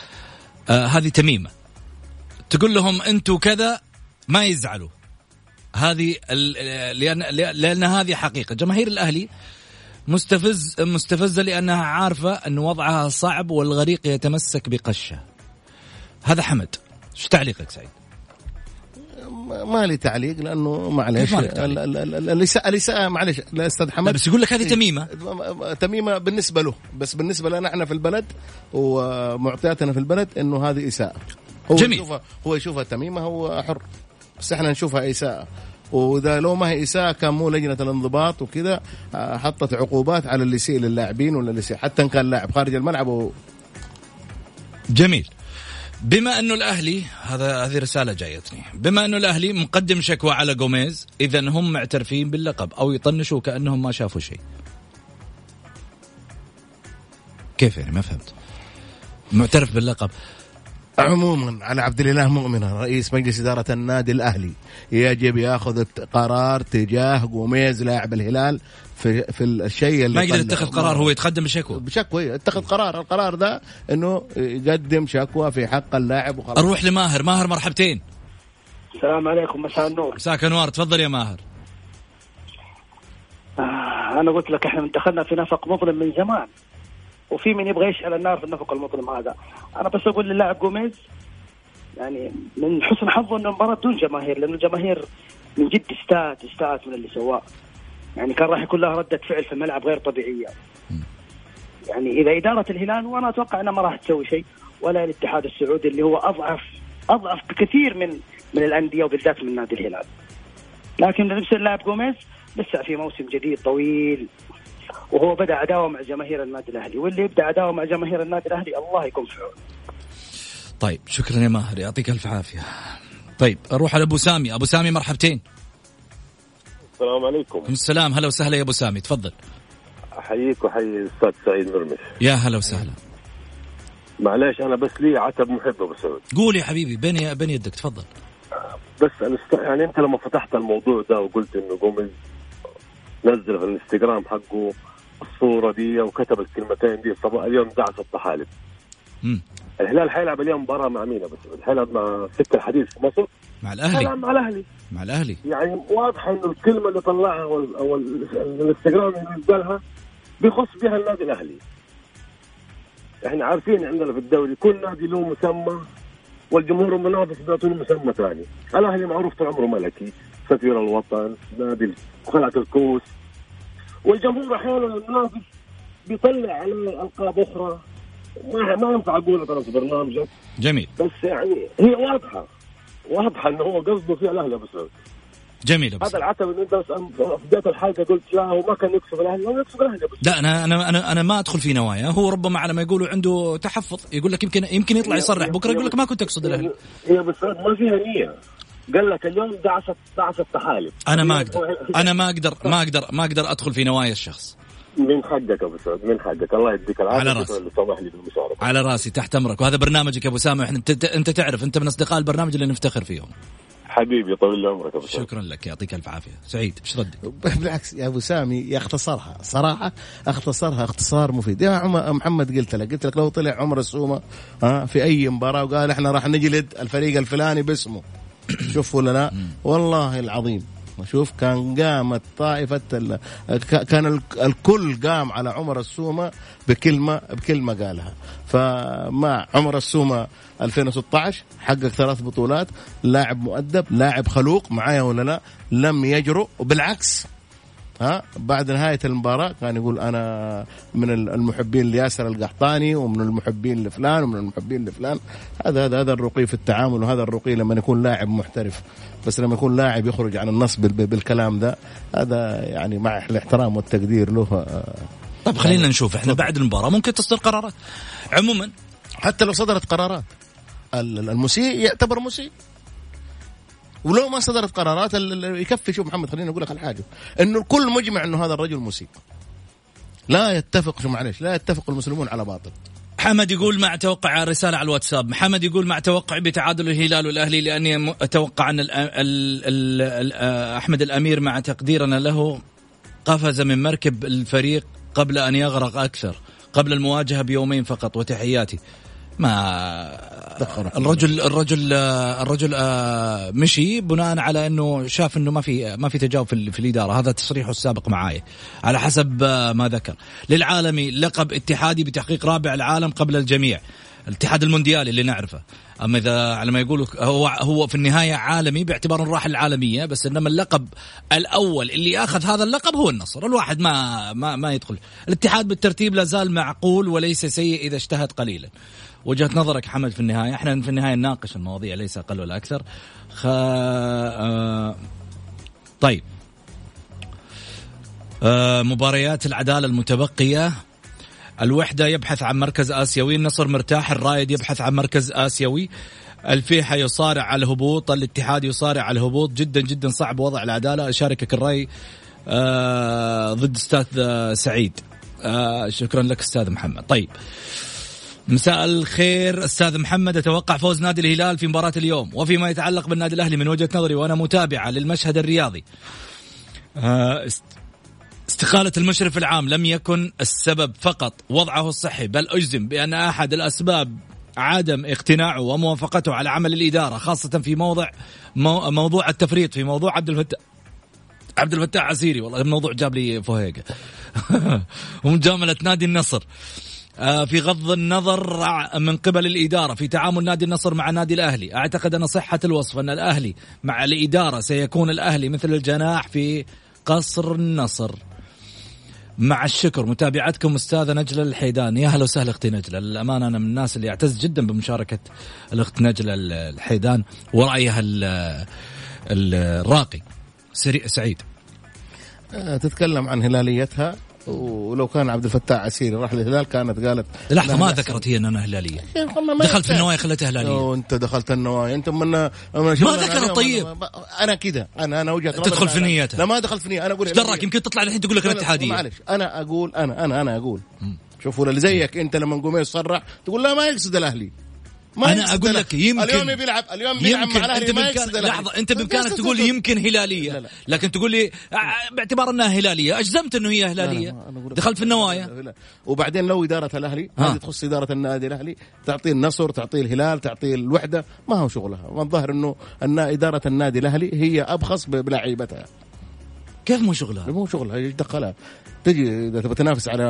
آه هذه تميمة. تقول لهم أنتم كذا ما يزعلوا. هذه لأن لأن هذه حقيقة. جماهير الأهلي مستفز مستفزة لأنها عارفة أن وضعها صعب والغريق يتمسك بقشة. هذا حمد. شو تعليقك سعيد؟ ما لي تعليق لأنه معلش الاساءه معلش لا أستاذ حمد. بس يقول لك هذه إيه. تميمة. تميمة بالنسبة له. بس بالنسبة لنا إحنا في البلد ومعطياتنا في البلد إنه هذه إساءة. هو جميل. يشوفها هو يشوفها تميمة هو حر. بس إحنا نشوفها اساءه وإذا لو ما هي اساءه كان مو لجنة الانضباط وكذا آه، حطت عقوبات على اللي يسيء للاعبين ولا اللي يسيء. حتى إن كان لاعب خارج الملعب و... جميل. بما أنه الأهلي هذا هذه رسالة جايتني. بما أنه الأهلي مقدم شكوى على جوميز اذا هم معترفين باللقب أو يطنشوا كأنهم ما شافوا شيء. كيف يعني؟ ما فهمت. معترف باللقب. عموما على عبد الإله مؤمنه رئيس مجلس إدارة النادي الأهلي يجب يأخذ قرار تجاه قوميز لاعب الهلال في في الشيء اللي ما يقدر. يتخذ قرار هو يتقدم بشكوى. بشكوى اتخذ قرار. القرار ده إنه يقدم شكوى في حق اللاعب وخلاص. أروح لماهر. ماهر مرحبتين. السلام عليكم. مساء النور. مساك أنوار. تفضل يا ماهر. آه أنا قلت لك إحنا دخلنا في نفق مظلم من زمان. وفي من يبغى يشعل النار في النفق المظلم هذا. أنا بس أقول للاعب جوميز يعني من حسن حظه إنه المباراه بدون جماهير لأنه الجماهير من جد استاءت استاءت من اللي سواه يعني كان راح يكون لها ردة فعل في الملعب غير طبيعية. يعني إذا إدارة الهلال وأنا أتوقع انها ما راح تسوي شيء ولا الاتحاد السعودي اللي هو اضعف أضعف بكثير من من الأندية وبالذات من نادي الهلال. لكن بالنسبة للاعب جوميز لسه في موسم جديد طويل وهو بدأ عداوة مع جماهير النادي الأهلي واللي يبدأ عداوة مع جماهير النادي الأهلي الله يكون في عونه طيب شكرا يا ماهر يعطيك ألف عافية. طيب أروح على أبو سامي. أبو سامي مرحبتين. السلام عليكم. السلام. هلا وسهلا يا أبو سامي تفضل. أحييك وأحيي الأستاذ سعيد مرمش. يا هلا وسهلا. معليش أنا بس لي عتب محب أبو سعود قول يا حبيبي بين بين يدك تفضل. بس أنا است... يعني أنت لما فتحت الموضوع ده وقلت إنه جوميز نزل في الانستغرام حقه الصورة دي وكتب الكلمتين دي صباح اليوم دعس الطحالب. الهلال حيلعب اليوم مباراة مع مين سعود؟ حيلعب مع سكه الحديد في مصر مع الأهلي مع الأهلي مع الأهلي يعني واضحه انه الكلمة اللي طلعها أو, الانستغرام اللي نزلها بيخص بها النادي الأهلي. إحنا عارفين عندنا في الدوري كل نادي له مسمى والجمهور المنافس بيعطوا له مسمى ثاني. الأهلي معروف طول عمره ملكي، سفير الوطن، نادي قلعه الكوس. والجمهور أحيانا المنافس بيطلع عليه ألقاب أخرى. ما ما ينفع اقولها ترى في برنامجك جميل. بس يعني هي واضحة. واضحة انه هو قصده فيها الأهلي ابو سعود. جميل أبو هذا. العتب اللي أنت في بدايه الحلقة قلت لا هو ما كان يقصد الأهلي. هو يقصد الأهلي لا أنا أنا أنا أنا ما أدخل في نوايا. هو ربما على ما يقولوا عنده تحفظ. يقول لك يمكن يمكن يطلع يصرح. بكرة يقول لك ما كنت أقصد الأهلي. هي بس ما فيها نية. قال لك اليوم دعست دعست تحالف أنا ما أقدر. أنا ما أقدر ما أقدر ما أقدر أدخل في نوايا الشخص. من حقك أبو سعود من حقك. الله يديك العافية. على رأسي. لي بالمشاركه على رأسي تحت أمرك. وهذا برنامجك يا أبو سامي إحنا انت, انت تعرف أنت من أصدقاء البرنامج اللي نفتخر فيهم. حبيبي طول لي عمرك أبو سعود. شكرا لك يعطيك ألف عافية. سعيد إيش ردك؟ بالعكس يا أبو سامي يختصرها. صراحة أختصرها اختصار مفيد. يا عمر محمد قلت لك قلت لك لو طلع عمر السومة ها في أي مباراة وقال إحنا راح نجلد الفريق الفلاني باسمه. شوف ولا لا؟ والله العظيم. شوف كان قامت طائفة كان ال- الكل قام على عمر السومة بكلمة بكلمة قالها. فمع عمر السومة 2016 حقق ثلاث بطولات لاعب مؤدب لاعب خلوق معايا ولا لا؟ لم يجرؤ. وبالعكس ها بعد نهاية المباراة كان يقول أنا من المحبين لياسر القحطاني ومن المحبين لفلان ومن المحبين لفلان. هذا هذا هذا الرقي في التعامل وهذا الرقي لما يكون لاعب محترف. بس لما يكون لاعب يخرج عن النص بال- بالكلام ده هذا يعني مع الاحترام والتقدير له آه، طيب خلينا نشوف. إحنا بعد المباراة ممكن تصدر قرارات. عموما حتى لو صدرت قرارات ال- المسيء يعتبر مسيء. ولو ما صدرت قرارات يكفي. شوف محمد خليني أقول لك على حاجة. إنه الكل مجمع إنه هذا الرجل مسيء. لا يتفق شو معلش لا يتفق المسلمون على باطل. حمد يقول مع توقع رسالة على الواتساب. محمد يقول مع توقع بتعادل الهلال والأهلي لأني أتوقع أن ال ال ال ال أحمد الأمير مع تقديرنا له قفز من مركب الفريق قبل أن يغرق أكثر قبل المواجهة بيومين فقط. وتحياتي. ما الرجل الرجل الرجل آه، مشي بناء على إنه شاف إنه ما في ما في تجاوب في, ال- في الإدارة. هذا تصريحه السابق معاي. على حسب آه، ما ذكر. للعالمي لقب اتحادي بتحقيق رابع العالم قبل الجميع. الاتحاد المونديالي اللي نعرفه. أما إذا على ما يقولوا هو هو في النهاية عالمي باعتبار انه راح العالمية بس إنما اللقب الأول اللي اخذ هذا اللقب هو النصر. الواحد ما ما ما يدخل. الاتحاد بالترتيب لا زال معقول وليس سيء إذا اجتهد قليلا. وجهة نظرك حمد في النهاية. إحنا في النهاية نناقش المواضيع ليس أقل ولا أكثر. خ... آه... طيب. آه مباريات العدالة المتبقية. الوحدة يبحث عن مركز آسيوي. النصر مرتاح. الرايد يبحث عن مركز آسيوي. الفيحة يصارع على الهبوط. الاتحاد يصارع على الهبوط. جدا جدا صعب وضع العدالة. أشاركك الرأي آه ضد أستاذ سعيد. آه شكرا لك أستاذ محمد. طيب. مساء الخير أستاذ محمد أتوقع فوز نادي الهلال في مباراة اليوم. وفيما يتعلق بالنادي الأهلي من وجهة نظري وأنا متابعة للمشهد الرياضي. آه، است- استقالة المشرف العام لم يكن السبب فقط وضعه الصحي بل أجزم بأن أحد الأسباب عدم اقتناعه وموافقته على عمل الإدارة خاصة في موضع مو موضوع التفريط في موضوع عبد الفتاح عبد الفتاح عسيري. والله الموضوع جاب لي فوهيقة ومجاملة نادي النصر. في غض النظر ع- من قبل الإدارة في تعامل نادي النصر مع نادي الأهلي. أعتقد أن صحة الوصف أن الأهلي مع الإدارة سيكون الأهلي مثل الجناح في قصر النصر. مع الشكر متابعتكم أستاذة نجلة الحيدان يا هلا وسهلا أختي نجلة. للامانه أنا من الناس اللي أعتز جدا بمشاركة الأخت نجلة الحيدان ورأيها ال- ال- الراقي سعيد. آه، تتكلم عن هلاليتها. ولو كان عبد الفتاح عسيري راح للهلال كانت قالت لحظة ما ذكرت هي انها هلالية. يا أخي، ما دخلت في. النوايا خلتها هلالية. أنت دخلت النوايا. أنت من ما ذكرت؟ طيب. أنا كذا أنا أنا وجهة تدخل في نيتها. لا. ما دخلت في نية أنا أقول دراك؟ يمكن تطلع الحين تقول لك أنا اتحادية. معلش. أنا أقول أنا أنا أنا أقول. شوفوا اللي زيك أنت لما قميص صرح تقول لا ما يقصد الأهلي. ما أنا أقول. لك يمكن اليوم يبي يلعب اليوم بيلعب يمكن مع الاهلي ما يقصد. لحظة أنت بامكانك تقول يمكن هلالية لا، لا. لكن تقول لي باعتبار أنها هلالية أجزمت أنه هي لا، لا، هلالية أقول لك- دخلت في النوايا لا، لا. وبعدين لو إدارة الأهلي. هذه تخص إدارة النادي الأهلي تعطيه النصر تعطيه الهلال تعطيه الوحدة ما هو شغلها والظاهر انه أن إدارة النادي الأهلي هي أبخص بلعيبتها كيف مو شغلها؟ مو شغلها إيش دخلها تجي إذا تبغى تنافس على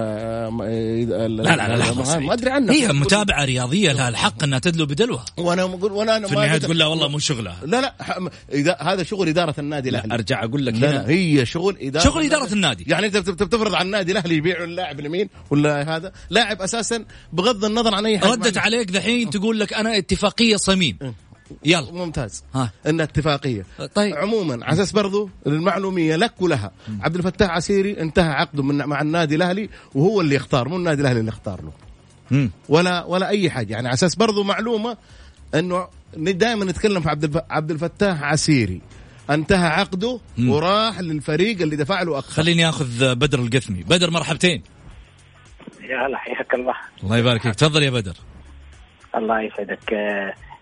لا لا لا لحظه ما أدري عنها. هي متابعة رياضية لها الحق إنها تدلو بدلوها. وأنا أقول وأنا في النهاية تقول لا والله مو شغلها. لا لا إذا هذا شغل إدارة النادي لا الأهلي. أرجع أقول لك لا لا هي شغل إدارة شغل إدارة النادي. يعني انت بت- بتفرض على النادي الأهلي يبيعوا اللاعب لمين ولا هذا لاعب أساسا بغض النظر عن أي حاجة. ردت عليك دحين تقول لك أنا اتفاقية صميم. يلا. ممتاز. ها. إنها اتفاقية. طيب. عموما على أساس برضو المعلوميه لك ولها. عبد الفتاح عسيري انتهى عقده من مع النادي الأهلي وهو اللي يختار مو النادي الأهلي اللي اختار له. مم. ولا ولا أي حاجة. يعني على أساس برضو معلومة إنه دائما نتكلم في عبد. عبد الفتاح عسيري. انتهى عقده مم. وراح للفريق اللي دفع له أكثر. خليني آخذ بدر القثمي. بدر مرحبتين. يا هلا حياك الله. الله يبارك فيك. تفضل يا بدر. الله يسعدك.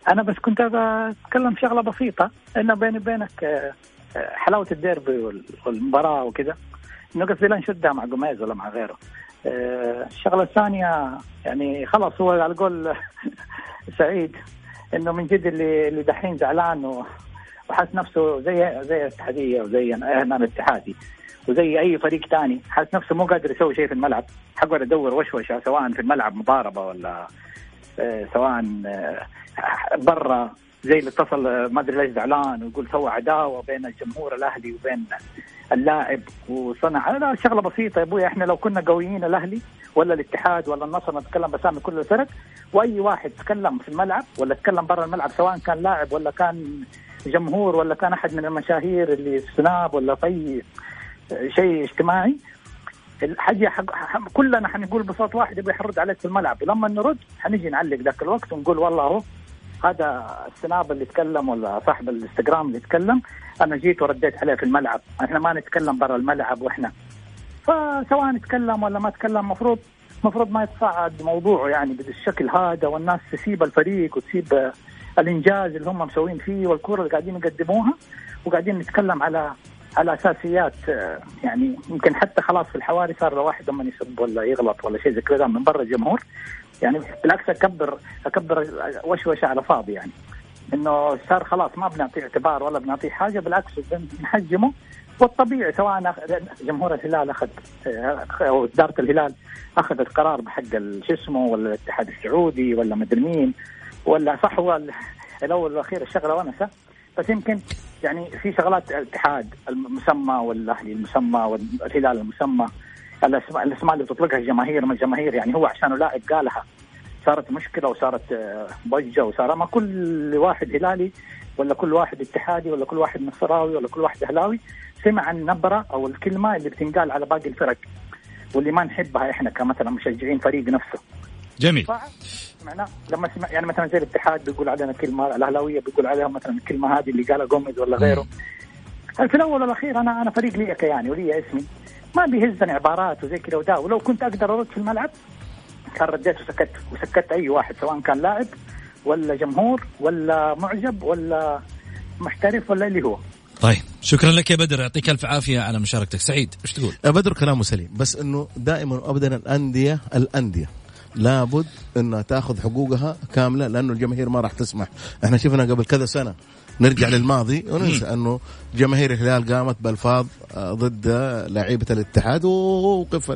أنا بس كنت أتكلم شغلة بسيطة انه بيني وبينك آه، آه، حلاوة الديربي وال- والمباراة وكذا إنه قصدي لا نشدها مع قميز ولا مع غيره. آه، الشغلة الثانية يعني خلاص هو على قول سعيد إنه من جد اللي اللي دحين زعلان وحاس نفسه زي زي الاتحاديه وزي أنا الاتحادي وزي أي فريق ثاني حاس نفسه مو قادر يسوي شيء في الملعب حقعد ادور وشوشة سواء في الملعب مضاربة ولا سواء آه، برا زي اللي اتصل آه، ما أدري ليش زعلان ويقول سوى عداوة بين الجمهور الأهلي وبين اللاعب وصنع. لا شغلة بسيطة يا أبوي. إحنا لو كنا قويين الأهلي ولا الاتحاد ولا النصر نتكلم باسامي كل الفرق وأي واحد تكلم في الملعب ولا تكلم برا الملعب سواء كان لاعب ولا كان جمهور ولا كان أحد من المشاهير اللي في سناب ولا في شيء اجتماعي الحاجة حق كلنا حنقول بصوت واحد يبغى يحرد عليك في الملعب. ولما نرد حنيجي نعلق ذاك الوقت ونقول والله اهو هذا السناب اللي يتكلم ولا صاحب الانستغرام اللي يتكلم أنا جيت ورديت عليه في الملعب. إحنا ما نتكلم برا الملعب وإحنا. فسواء نتكلم ولا ما نتكلم مفروض مفروض ما يتصاعد موضوعه يعني بالشكل هذا والناس تسيب الفريق وتسيب الإنجاز اللي هم مسوين فيه والكرة اللي قاعدين يقدموها وقاعدين نتكلم على على أساسيات آه، يعني يمكن حتى خلاص في الحواري صار الواحد لما يسب ولا يغلط ولا شيء زي كذا من برا الجمهور. يعني بالعكس أكبر أكبر وشوشة على فاضي يعني. إنه صار خلاص ما بنعطيه اعتبار ولا بنعطيه حاجة بالعكس بنحجمه والطبيعي سواء جمهور الهلال أخذ آه، أو إدارة الهلال أخذت قرار بحق شو اسمه ولا الاتحاد السعودي ولا مدري مين ولا صح هو ال- الأول والأخير الشغلة ونسه بس يمكن يعني في شغلات الاتحاد المسمى والأهلي المسمى والهلال المسمى الاسماء الأسماء اللي بتطلقها الجماهير من الجماهير يعني هو عشان لاعب قالها. صارت مشكلة وصارت آه، ضجة وصار ما كل واحد هلالي ولا كل واحد اتحادي ولا كل واحد نصراوي ولا كل واحد أهلاوي سمع النبرة أو الكلمة اللي بتنقال على باقي الفرق واللي ما نحبها إحنا كمثلا مشجعين فريق نفسه. جميل. سمعنا؟ لما سمع يعني مثلا زي الاتحاد بيقول علينا كلمة الأهلاوية بيقول عليهم مثلا الكلمة هذه اللي قالها جوميز ولا غيره. في الأول والأخير أنا أنا فريق لي كياني ولي اسمي. ما بيهزني عبارات وزي كذا ودا ولو كنت أقدر أرد في الملعب كان رديت وسكت وسكت أي واحد سواء كان لاعب ولا جمهور ولا معجب ولا محترف ولا اللي هو. طيب شكرا لك يا بدر. يعطيك ألف عافية على مشاركتك. سعيد إيش تقول؟ بدر كلامه سليم بس إنه دائما وابدا الانديه الأندية. لابد إنها تأخذ حقوقها كاملة لأنه الجماهير ما راح تسمح. إحنا شفنا قبل كذا سنة نرجع للماضي وننسى أنه جماهير الهلال قامت بألفاظ آه، ضد لعيبة الاتحاد ووقف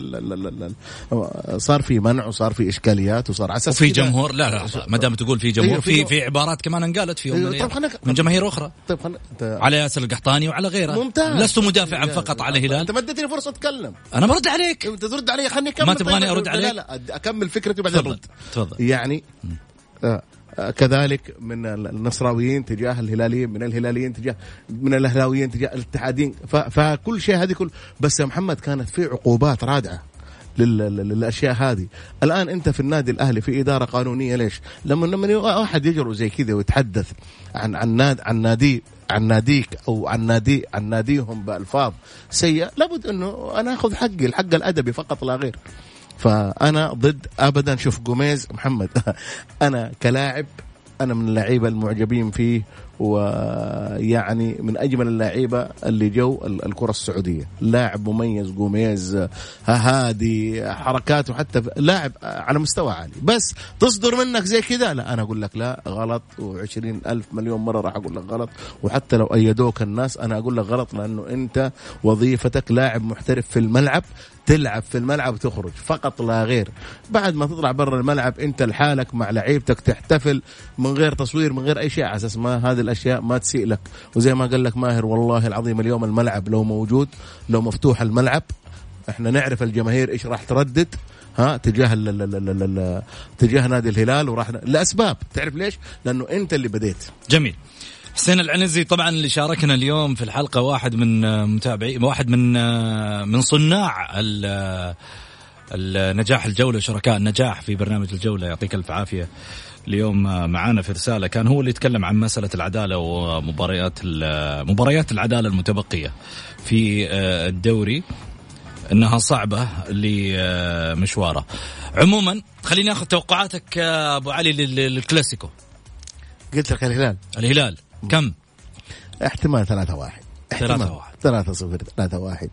صار في منع وصار في إشكاليات وصار على أساس وفي كده- جمهور لا لا ما دام تقول في جمهور أيوه، في في- في عبارات كمان انقالت في يوم طيب من جماهير أخرى. طيب خلينا أنت- على ياسر القحطاني وعلى غيره. ممتاز. لست مدافعا فقط على الهلال. أنت ما اديتني فرصة أتكلم. أنا برد عليك. أنت ترد علي خليني أكمل. ما تبغاني طيب، لا عليك؟ لا أكمل فكرتي بعدين تفضل أرد. تفضل. يعني آه، كذلك من النصراويين تجاه الهلاليين من الهلاليين تجاه من الأهلاويين تجاه الاتحادين فكل شيء هذه كل بس يا محمد كانت في عقوبات رادعة لل- لل- للأشياء هذه. الآن أنت في النادي الأهلي في إدارة قانونية ليش؟ لما لما واحد يجرؤ زي كذا ويتحدث عن عن ناد عن نادي عن ناديك أو عن نادي عن ناديهم بألفاظ سيئة لابد أنه أنا آخذ حقي الحق الأدبي فقط لا غير. فأنا ضد ابدا. شوف جوميز محمد أنا كلاعب أنا من اللعيبة المعجبين فيه ويعني من أجمل اللعيبة اللي جو ال- الكرة السعودية. لاعب مميز جوميز هادي حركاته حتى لاعب على مستوى عالي. بس تصدر منك زي كذا؟ لا أنا أقول لك لا غلط وعشرين ألف مليون مرة راح أقول لك غلط. وحتى لو أيدوك الناس أنا أقول لك غلط لأنه أنت وظيفتك لاعب محترف في الملعب. تلعب في الملعب وتخرج. فقط لا غير. بعد ما تطلع برا الملعب انت لحالك مع لعيبتك تحتفل من غير تصوير من غير أي شيء. على أساس ما هذه الأشياء ما تسيء لك. وزي ما قال لك ماهر والله العظيم اليوم الملعب لو موجود لو مفتوح الملعب إحنا نعرف الجماهير إيش راح تردد ها تجاه ال ال ال ال ال تجاه نادي الهلال وراح لأسباب. تعرف ليش؟ لأنه أنت اللي بديت. جميل. حسين العنزي طبعا اللي شاركنا اليوم في الحلقة واحد من آه، متابعي واحد من آه، من صناع ال- آه، النجاح الجولة شركاء النجاح في برنامج الجولة. يعطيك ألف عافية. اليوم معانا في رسالة كان هو اللي يتكلم عن مسألة العدالة ومباريات مباريات العدالة المتبقية في الدوري. إنها صعبة لمشواره. عموما خليني آخذ توقعاتك أبو علي لل- للكلاسيكو. قلت لك الهلال. الهلال. كم؟ احتمال 3 1 3 1 3 0 3 1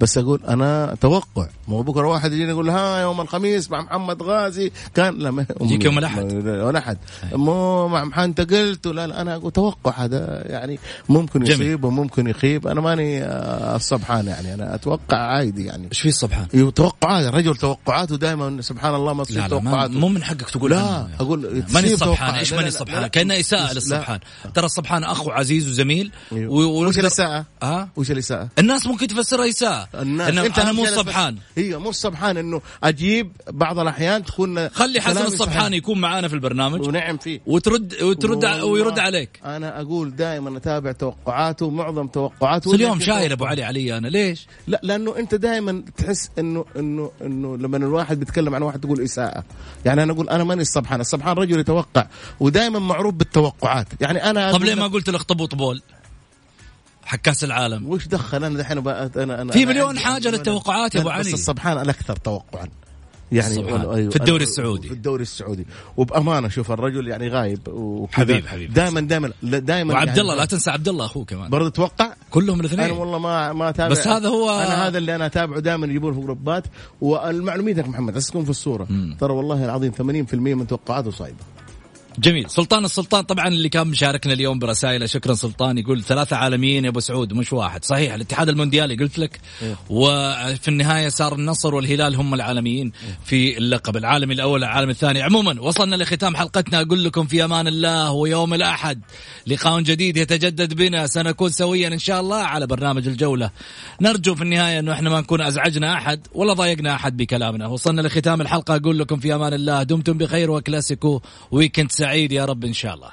بس أقول أنا توقع مو بكرة واحد يجيني يقول ها يوم الخميس مع محمد غازي كان لا ما يجيك يوم الأحد. يوم الاحد مو مع محمد انت قلت لا لا أنا أقول توقع هذا يعني ممكن جميل. يصيب وممكن يخيب أنا ماني آه، الصبحان يعني أنا أتوقع عادي يعني إيش في الصبحان؟ أيوه توقعات الرجل توقعاته دائما سبحان الله ما تصير توقعاته مو من حقك تقول لا عنه. أقول ماني الصبحان. إيش ماني الصبحان لا. كأنه إساءة. للصبحان ترى الصبحان أخو عزيز وزميل أيوه. و- وش الإساءة؟ ها وش الإساءة؟ الناس ممكن تفسرها إساءة الناس. إنه أنت أنا مو الصبحان أيوه مو الصبحان إنه أجيب بعض الأحيان تكون خلي حسن الصبحان. يكون معانا في البرنامج ونعم فيه. وترد وترد ويرد عليك. أنا أقول دائما أتابع توقعاته معظم توقعاته. اليوم شايل أبو علي علي أنا ليش؟ لا لأنه أنت دائما تحس انه انه إنه لما الواحد بيتكلم عن واحد تقول إساءة. يعني أنا أقول أنا ماني الصبحان الصبحان رجل يتوقع ودائما معروف بالتوقعات. يعني أنا طب ليه ما قلت الاخطبوط بول؟ حق كأس العالم. وش دخل؟ أنا دحين أنا أنا في مليون حاجة للتوقعات يا لا، علي. بس الصبحان الاكثر توقعا. يعني. أيوة، في الدوري السعودي. في الدوري السعودي. وبأمانة شوف الرجل يعني غايب. حبيب- حبيب. دائما دائما دائما وعبد يعني الله لا تنسى عبد الله اخوه كمان. برضه توقع؟ كلهم الاثنين. أنا والله ما ما أتابع. بس هذا هو- أنا هذا اللي أنا أتابعه دائما يجيبون في جروبات والمعلوميتك محمد بس تكون في الصورة. ترى والله العظيم 80% من توقعاته صايبه جميل. سلطان السلطان طبعا اللي كان مشاركنا اليوم برسائله شكرا سلطان يقول ثلاثة عالميين يا أبو سعود مش واحد. صحيح الاتحاد المونديالي قلت لك. وفي النهاية صار النصر والهلال هم العالميين في اللقب. العالمي الأول العالم الثاني. عموما وصلنا لختام حلقتنا. أقول لكم في أمان الله ويوم الأحد لقاء جديد يتجدد بنا. سنكون سويا إن شاء الله على برنامج الجولة. نرجو في النهاية إنه إحنا ما نكون أزعجنا أحد ولا ضايقنا أحد بكلامنا. وصلنا لختام الحلقة. أقول لكم في أمان الله. دمتم بخير وكلاسيكو ويكند سعيد يا رب إن شاء الله.